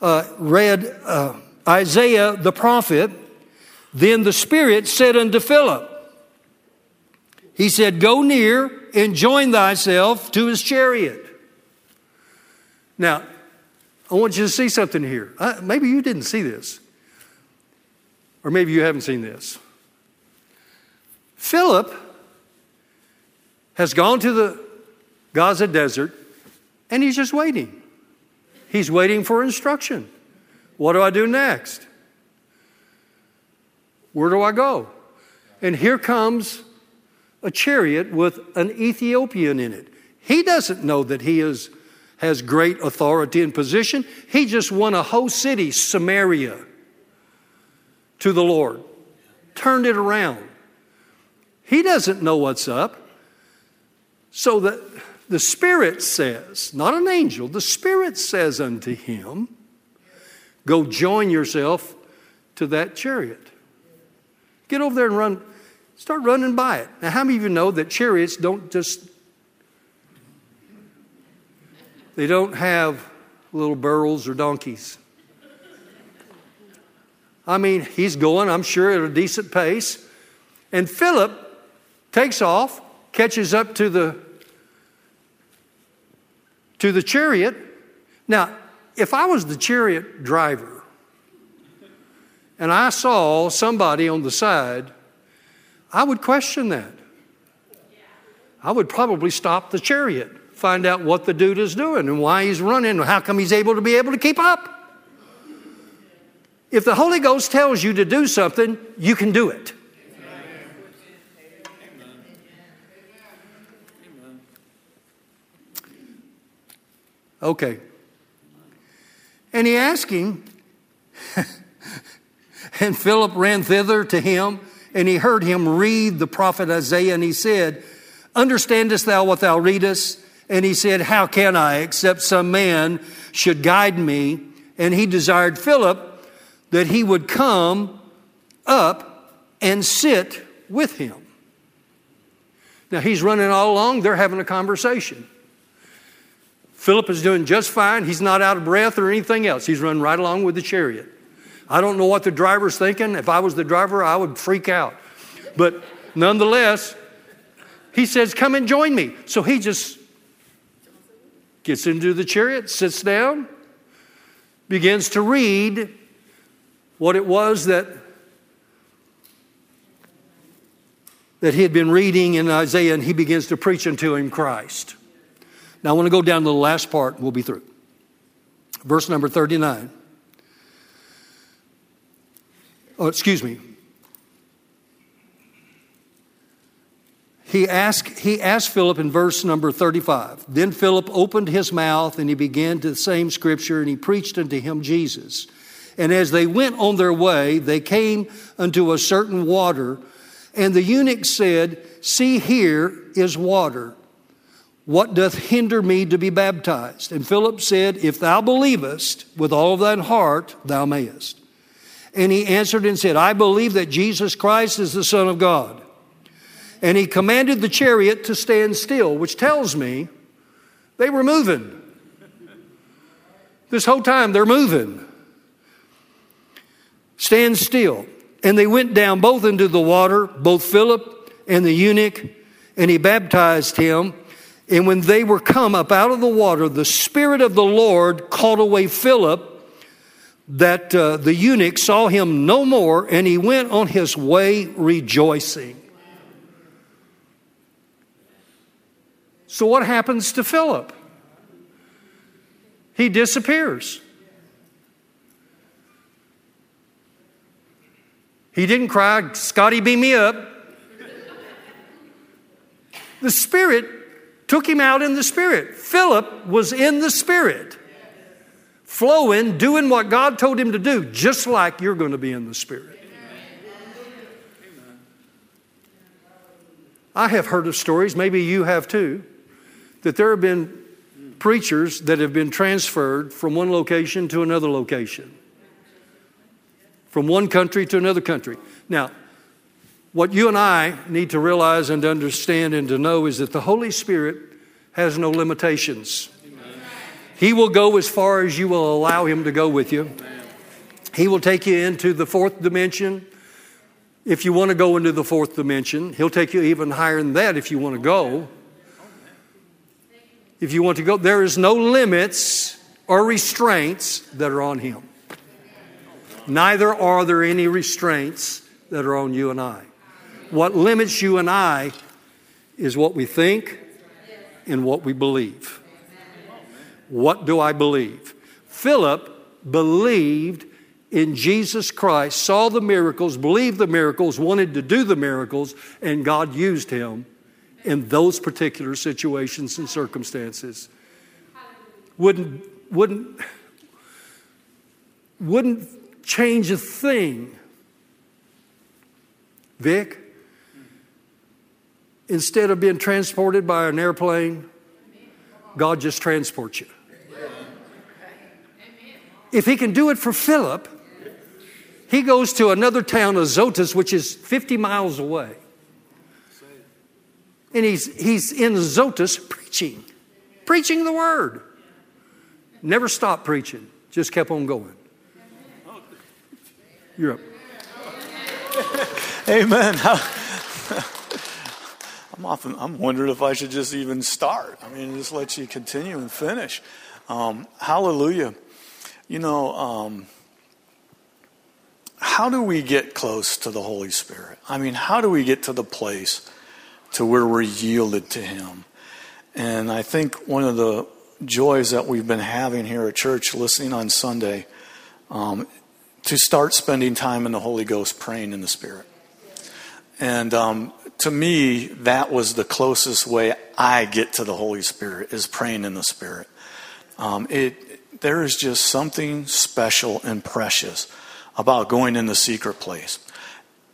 uh, read uh, Isaiah the prophet. Then the Spirit said unto Philip, He said, Go near and join thyself to his chariot. Now, I want you to see something here. Uh, maybe you didn't see this, or maybe you haven't seen this. Philip has gone to the Gaza desert and he's just waiting. He's waiting for instruction. What do I do next? Where do I go? And here comes a chariot with an Ethiopian in it. He doesn't know that he is, has great authority and position. He just won a whole city, Samaria, to the Lord, turned it around. He doesn't know what's up. So that the Spirit says, not an angel, the Spirit says unto him, Go join yourself to that chariot. Get over there and run, start running by it. Now, how many of you know that chariots don't just, they don't have little burros or donkeys? I mean, he's going, I'm sure, at a decent pace. And Philip takes off, catches up to the to the chariot. Now, if I was the chariot driver and I saw somebody on the side, I would question that. I would probably stop the chariot, find out what the dude is doing and why he's running, and how come he's able to be able to keep up. If the Holy Ghost tells you to do something, you can do it. Okay. And he asked him, *laughs* and Philip ran thither to him, and he heard him read the prophet Isaiah, and he said, Understandest thou what thou readest? And he said, How can I, except some man should guide me? And he desired Philip that he would come up and sit with him. Now he's running all along, they're having a conversation. Philip is doing just fine. He's not out of breath or anything else. He's running right along with the chariot. I don't know what the driver's thinking. If I was the driver, I would freak out. But nonetheless, he says, Come and join me. So he just gets into the chariot, sits down, begins to read what it was that, that he had been reading in Isaiah, and he begins to preach unto him Christ. Now I want to go down to the last part, we'll be through. Verse number 39. Oh, excuse me. He asked, he asked Philip in verse number 35. Then Philip opened his mouth and he began to the same scripture and he preached unto him Jesus. And as they went on their way, they came unto a certain water, and the eunuch said, See, here is water. What doth hinder me to be baptized? And Philip said, If thou believest with all thine heart, thou mayest. And he answered and said, I believe that Jesus Christ is the Son of God. And he commanded the chariot to stand still, which tells me they were moving. This whole time they're moving. Stand still. And they went down both into the water, both Philip and the eunuch, and he baptized him. And when they were come up out of the water, the Spirit of the Lord called away Philip, that uh, the eunuch saw him no more, and he went on his way rejoicing. So, what happens to Philip? He disappears. He didn't cry, Scotty, beam me up. The Spirit took him out in the Spirit. Philip was in the Spirit, flowing, doing what God told him to do, just like you're going to be in the Spirit. I have heard of stories, maybe you have too, that there have been preachers that have been transferred from one location to another location, from one country to another country. Now, what you and I need to realize and to understand and to know is that the Holy Spirit has no limitations. He will go as far as you will allow Him to go with you. He will take you into the fourth dimension, if you want to go into the fourth dimension, He'll take you even higher than that if you want to go. If you want to go, there is no limits or restraints that are on Him. Neither are there any restraints that are on you and I. What limits you and I is what we think and what we believe. What do I believe? Philip believed in Jesus Christ, saw the miracles, believed the miracles, wanted to do the miracles, and God used him in those particular situations and circumstances. Wouldn't, wouldn't, wouldn't change a thing. Vic, instead of being transported by an airplane, God just transports you. If he can do it for Philip, he goes to another town, Azotus, which is 50 miles away. And he's, he's in Azotus preaching, preaching the word. Never stopped preaching, just kept on going. You're up. Amen. *laughs* I'm often I'm wondering if I should just even start. I mean, just let you continue and finish. Um, hallelujah. You know, um, how do we get close to the Holy Spirit? I mean, how do we get to the place to where we're yielded to Him? And I think one of the joys that we've been having here at church, listening on Sunday, um, to start spending time in the Holy Ghost praying in the Spirit. And um, to me, that was the closest way I get to the Holy Spirit is praying in the Spirit. Um, it, there is just something special and precious about going in the secret place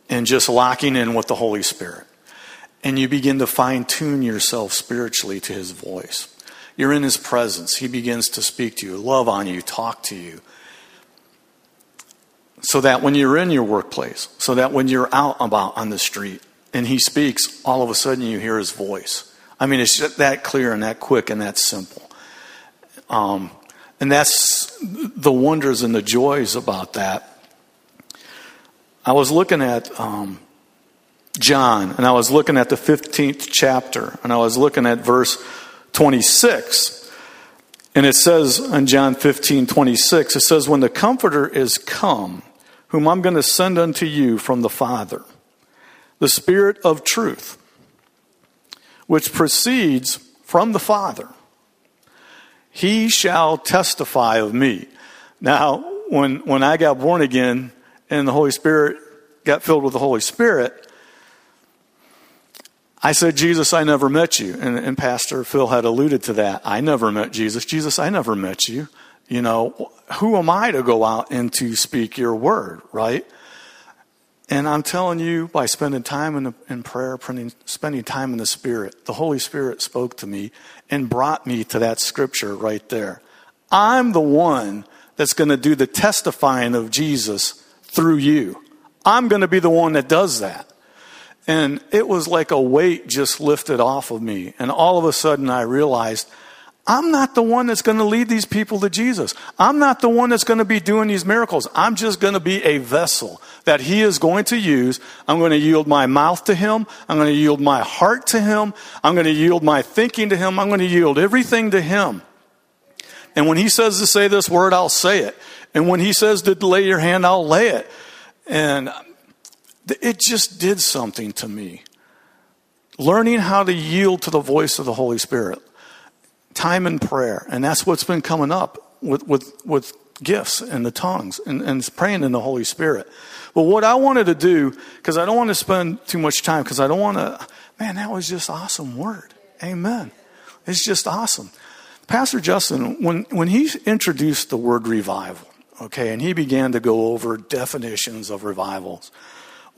and just locking in with the Holy Spirit. And you begin to fine tune yourself spiritually to His voice. You're in His presence. He begins to speak to you, love on you, talk to you. So that when you're in your workplace, so that when you're out about on the street and He speaks, all of a sudden you hear His voice. I mean, it's that clear and that quick and that simple. Um, and that's the wonders and the joys about that I was looking at um, John, and I was looking at the 15th chapter, and I was looking at verse 26. And it says in John 15, 26, it says, When the Comforter is come, whom I'm going to send unto you from the Father, the Spirit of truth, which proceeds from the Father, he shall testify of me. Now, when, when I got born again, and the Holy Spirit got filled with the Holy Spirit, I said, Jesus, I never met you. And, and, Pastor Phil had alluded to that. I never met Jesus. Jesus, I never met you. You know, who am I to go out and to speak your word, right? And I'm telling you, by spending time in, the, in prayer, spending time in the Spirit, the Holy Spirit spoke to me and brought me to that scripture right there. I'm the one that's going to do the testifying of Jesus through you. I'm going to be the one that does that. And it was like a weight just lifted off of me. And all of a sudden I realized I'm not the one that's going to lead these people to Jesus. I'm not the one that's going to be doing these miracles. I'm just going to be a vessel that He is going to use. I'm going to yield my mouth to Him. I'm going to yield my heart to Him. I'm going to yield my thinking to Him. I'm going to yield everything to Him. And when He says to say this word, I'll say it. And when he says to lay your hand, I'll lay it. And it just did something to me. Learning how to yield to the voice of the Holy Spirit. Time in prayer. And that's what's been coming up with, with, with gifts and the tongues and, and praying in the Holy Spirit. But what I wanted to do, because I don't want to spend too much time, because I don't want to Man, that was just awesome word. Amen. It's just awesome. Pastor Justin, when, when he introduced the word revival, okay, and he began to go over definitions of revivals,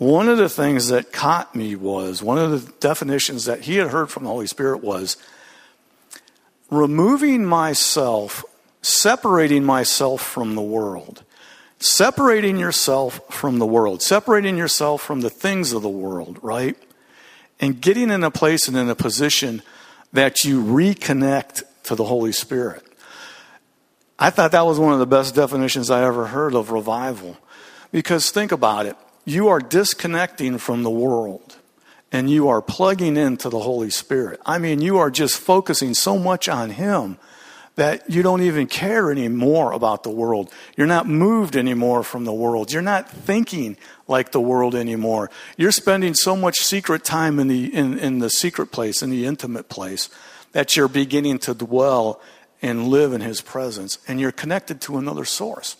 one of the things that caught me was one of the definitions that he had heard from the Holy Spirit was removing myself, separating myself from the world. Separating yourself from the world, separating yourself from the things of the world, right? And getting in a place and in a position that you reconnect to the Holy Spirit. I thought that was one of the best definitions I ever heard of revival. Because think about it you are disconnecting from the world and you are plugging into the Holy Spirit. I mean, you are just focusing so much on Him that you don't even care anymore about the world. You're not moved anymore from the world. You're not thinking like the world anymore. You're spending so much secret time in the, in, in the secret place, in the intimate place, that you're beginning to dwell and live in His presence. And you're connected to another source.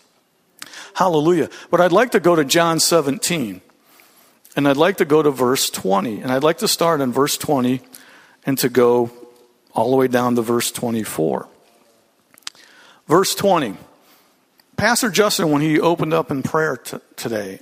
Hallelujah. But I'd like to go to John 17. And I'd like to go to verse 20. And I'd like to start in verse 20 and to go all the way down to verse 24. Verse 20. Pastor Justin, when he opened up in prayer t- today,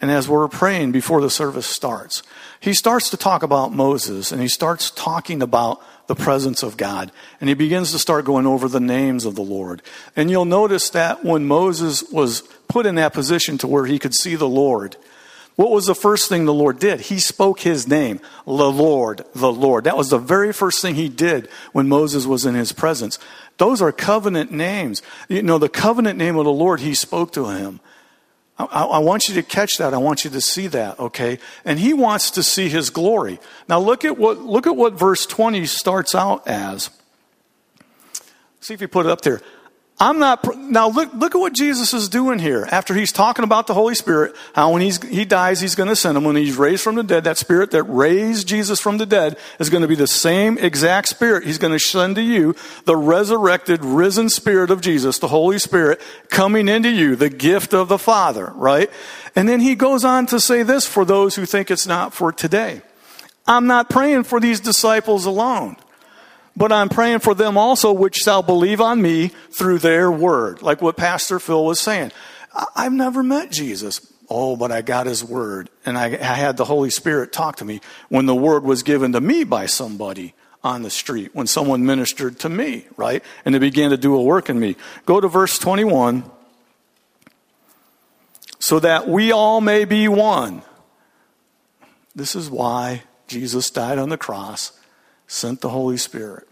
and as we're praying before the service starts, he starts to talk about Moses and he starts talking about the presence of God. And he begins to start going over the names of the Lord. And you'll notice that when Moses was put in that position to where he could see the Lord, what was the first thing the Lord did? He spoke his name, the Lord, the Lord. That was the very first thing he did when Moses was in his presence. Those are covenant names. You know, the covenant name of the Lord, he spoke to him. I, I, want you to catch that. I want you to see that, okay? And he wants to see his glory. Now look at what look at what verse 20 starts out as. See if you put it up there. I'm not, now look, look at what Jesus is doing here. After he's talking about the Holy Spirit, how when he's, he dies, he's going to send him. When he's raised from the dead, that spirit that raised Jesus from the dead is going to be the same exact spirit he's going to send to you, the resurrected, risen spirit of Jesus, the Holy Spirit coming into you, the gift of the Father, right? And then he goes on to say this for those who think it's not for today. I'm not praying for these disciples alone but I'm praying for them also which shall believe on me through their word. Like what Pastor Phil was saying. I've never met Jesus. Oh, but I got his word. And I, had the Holy Spirit talk to me when the word was given to me by somebody on the street, when someone ministered to me, right? And they began to do a work in me. Go to verse 21. So that we all may be one. This is why Jesus died on the cross sent the Holy Spirit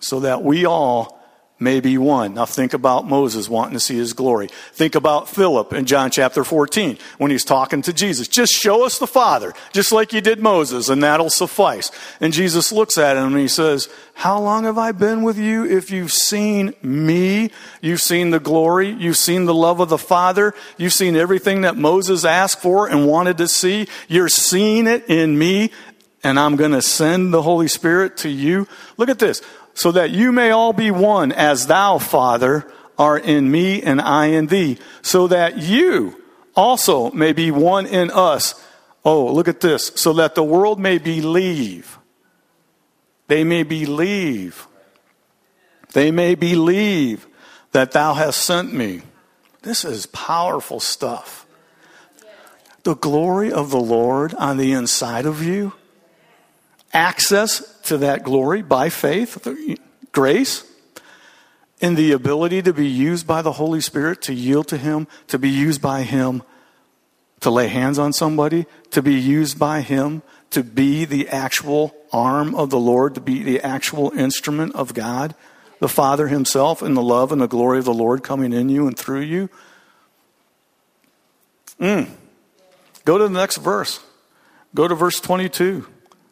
so that we all may be one. Now think about Moses wanting to see his glory. Think about Philip in John chapter 14 when he's talking to Jesus. Just show us the Father, just like you did Moses, and that'll suffice. And Jesus looks at him and he says, How long have I been with you? If you've seen me, you've seen the glory, you've seen the love of the Father, you've seen everything that Moses asked for and wanted to see, you're seeing it in me and I'm going to send the Holy Spirit to you. Look at this. So that you may all be one as thou, Father, are in me and I in thee. So that you also may be one in us. Oh, look at this. So that the world may believe. They may believe. They may believe that thou hast sent me. This is powerful stuff. The glory of the Lord on the inside of you access to that glory by faith, grace, and the ability to be used by the Holy Spirit, to yield to Him, to be used by Him, to lay hands on somebody, to be used by Him, to be the actual arm of the Lord, to be the actual instrument of God, the Father Himself, and the love and the glory of the Lord coming in you and through you. Mm. Go to the next verse. Go to verse 22.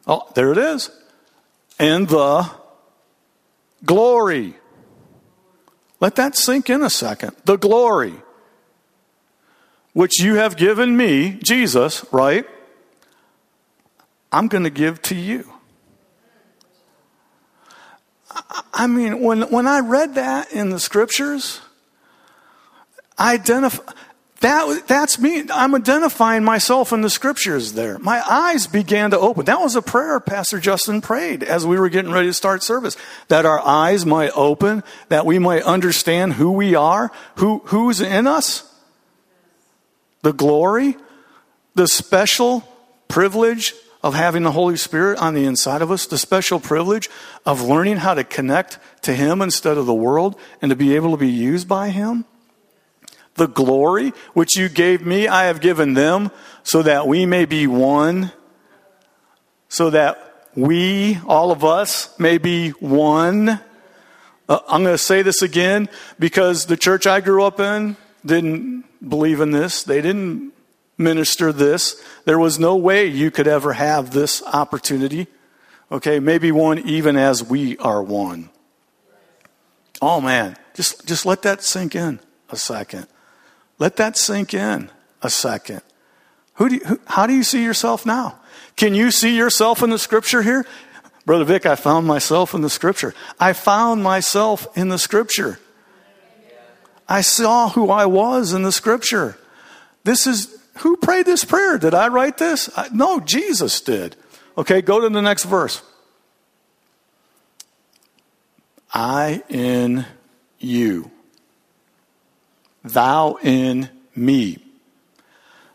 Oh, there it is. And the glory. Let that sink in a second. The glory which you have given me, Jesus, right? I'm going to give to you. I mean, when, when I read that in the scriptures, I identify, that, that's me. I'm identifying myself in the scriptures there. My eyes began to open. That was a prayer Pastor Justin prayed as we were getting ready to start service. That our eyes might open, that we might understand who we are, who, who's in us, the glory, the special privilege of having the Holy Spirit on the inside of us, the special privilege of learning how to connect to Him instead of the world and to be able to be used by Him the glory which you gave me, I have given them, so that we may be one, so that we, all of us, may be one. Uh, I'm going to say this again because the church I grew up in didn't believe in this. They didn't minister this. There was no way you could ever have this opportunity. Okay, maybe one even as we are one. Oh man, just just let that sink in a second. Let that sink in a second. Who do you, who, how do you see yourself now? Can you see yourself in the scripture here? Brother Vic, I found myself in the scripture. I found myself in the scripture. I saw who I was in the scripture. This is, who prayed this prayer? Did I write this? I, no, Jesus did. Okay, go to the next verse. I in you thou in me,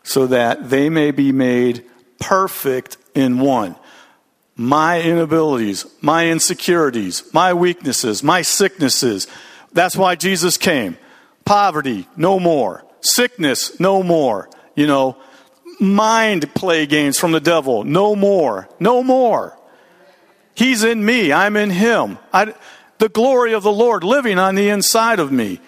so that they may be made perfect in one. My inabilities, my insecurities, my weaknesses, my sicknesses. That's why Jesus came. Poverty, no more. Sickness, no more. You know, mind play games from the devil, no more. No more. He's in me, I'm in him. I, the glory of the Lord living on the inside of me.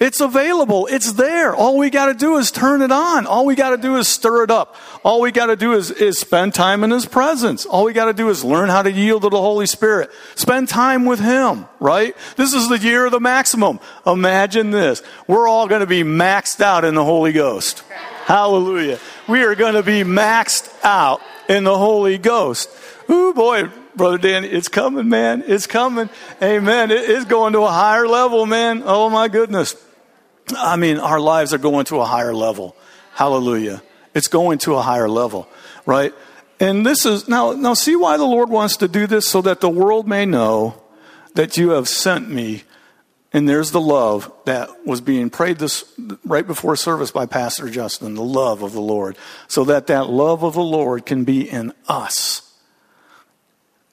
It's available. It's there. All we got to do is turn it on. All we got to do is stir it up. All we got to do is, is spend time in His presence. All we got to do is learn how to yield to the Holy Spirit. Spend time with Him, right? This is the year of the maximum. Imagine this. We're all going to be maxed out in the Holy Ghost. Hallelujah. We are going to be maxed out in the Holy Ghost. Ooh, boy, Brother Dan, it's coming, man. It's coming. Amen. It is going to a higher level, man. Oh, my goodness. I mean, our lives are going to a higher level. Hallelujah. It's going to a higher level, right? And this is now now see why the Lord wants to do this so that the world may know that you have sent me. And there's the love that was being prayed this right before service by Pastor Justin, the love of the Lord, so that that love of the Lord can be in us.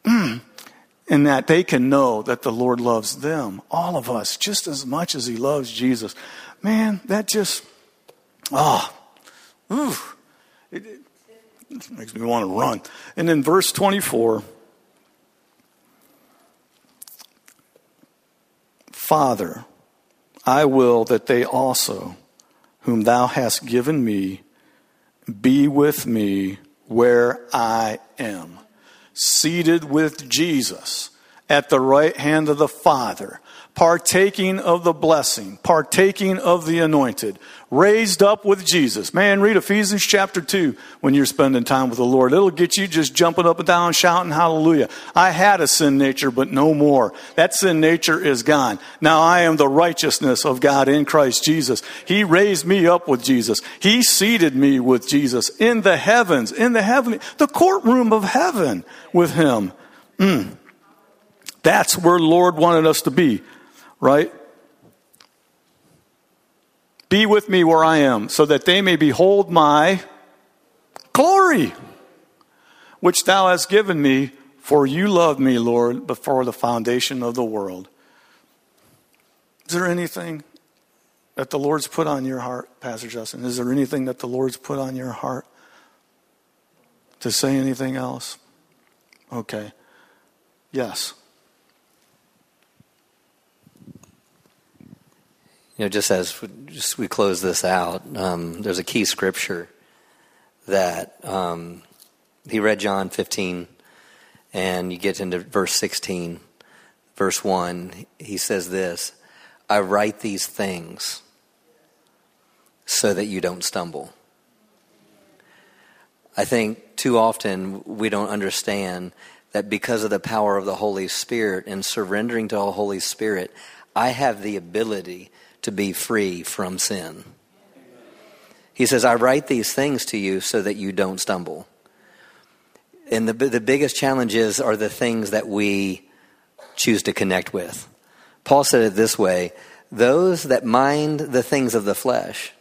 Mm. And that they can know that the Lord loves them, all of us, just as much as He loves Jesus. Man, that just, ah, oh, ooh, it, it makes me want to run. And in verse 24, Father, I will that they also, whom thou hast given me, be with me where I am, seated with Jesus at the right hand of the Father partaking of the blessing, partaking of the anointed, raised up with Jesus. Man, read Ephesians chapter 2 when you're spending time with the Lord. It'll get you just jumping up and down, shouting hallelujah. I had a sin nature, but no more. That sin nature is gone. Now I am the righteousness of God in Christ Jesus. He raised me up with Jesus. He seated me with Jesus in the heavens, in the heavenly, the courtroom of heaven with Him. Mm. That's where Lord wanted us to be right? Be with me where I am, so that they may behold my glory, which thou hast given me, for you loved me, Lord, before the foundation of the world. Is there anything that the Lord's put on your heart, Pastor Justin? Is there anything that the Lord's put on your heart to say anything else? Okay. Yes. You know, just as we, just we close this out, um, there's a key scripture that um, he read John 15, and you get into verse 16, verse 1. He says this I write these things so that you don't stumble. I think too often we don't understand that because of the power of the Holy Spirit and surrendering to the Holy Spirit, I have the ability to be free from sin. He says, I write these things to you so that you don't stumble. And the, the biggest challenges are the things that we choose to connect with. Paul said it this way those that mind the things of the flesh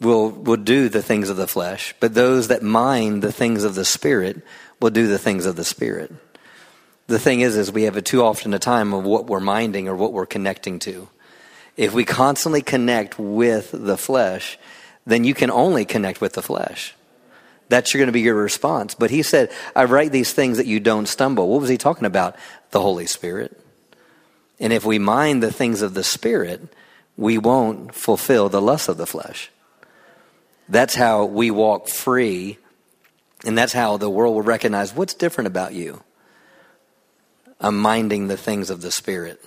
will, will do the things of the flesh, but those that mind the things of the Spirit will do the things of the Spirit. The thing is, is we have a too often a time of what we're minding or what we're connecting to. If we constantly connect with the flesh, then you can only connect with the flesh. That's going to be your response. But he said, I write these things that you don't stumble. What was he talking about? The Holy Spirit. And if we mind the things of the Spirit, we won't fulfill the lust of the flesh. That's how we walk free, and that's how the world will recognize what's different about you. I'm minding the things of the Spirit.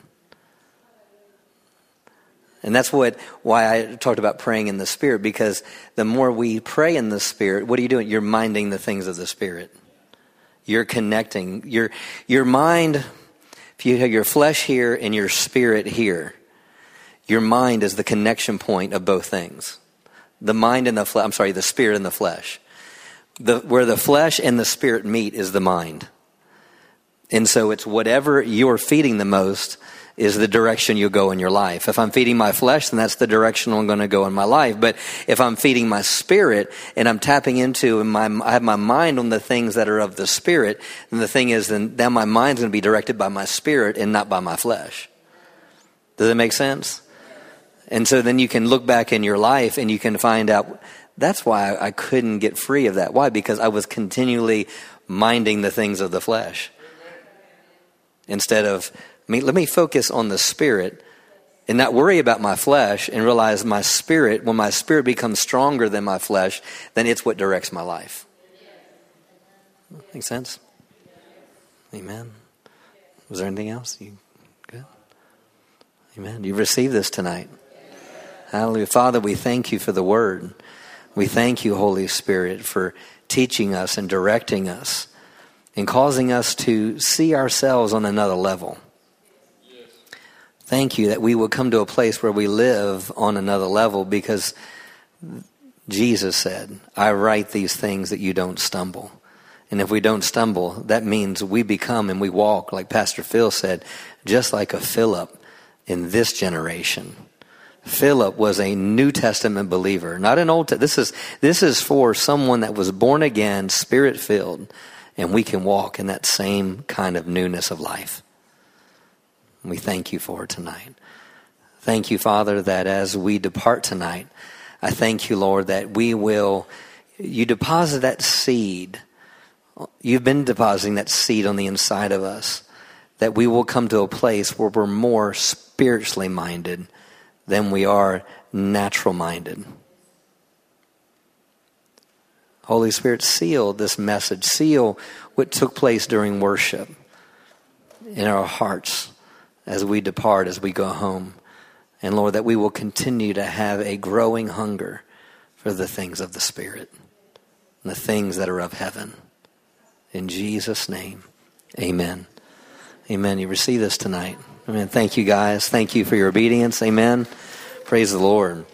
And that's what why I talked about praying in the Spirit, because the more we pray in the Spirit, what are you doing? You're minding the things of the Spirit. You're connecting. Your your mind, if you have your flesh here and your spirit here, your mind is the connection point of both things the mind and the flesh, I'm sorry, the spirit and the flesh. The, where the flesh and the spirit meet is the mind. And so it's whatever you're feeding the most is the direction you go in your life. If I'm feeding my flesh, then that's the direction I'm going to go in my life. But if I'm feeding my spirit and I'm tapping into and my, I have my mind on the things that are of the spirit, then the thing is, then, then my mind's going to be directed by my spirit and not by my flesh. Does that make sense? And so then you can look back in your life and you can find out that's why I couldn't get free of that. Why? Because I was continually minding the things of the flesh. Instead of, I mean, let me focus on the spirit and not worry about my flesh and realize my spirit, when my spirit becomes stronger than my flesh, then it's what directs my life. Make sense? Amen. Was there anything else? You good? Amen. You received this tonight. Hallelujah. Father, we thank you for the word. We thank you, Holy Spirit, for teaching us and directing us and causing us to see ourselves on another level. Thank you that we will come to a place where we live on another level because Jesus said, I write these things that you don't stumble. And if we don't stumble, that means we become and we walk, like Pastor Phil said, just like a Philip in this generation. Philip was a New Testament believer, not an Old. This is this is for someone that was born again, spirit filled, and we can walk in that same kind of newness of life. We thank you for tonight. Thank you, Father, that as we depart tonight, I thank you, Lord, that we will. You deposit that seed. You've been depositing that seed on the inside of us. That we will come to a place where we're more spiritually minded than we are natural minded. Holy Spirit, seal this message, seal what took place during worship in our hearts as we depart, as we go home. And Lord, that we will continue to have a growing hunger for the things of the Spirit and the things that are of heaven. In Jesus' name, amen. Amen. You receive this tonight. Amen. Thank you, guys. Thank you for your obedience. Amen. Praise the Lord.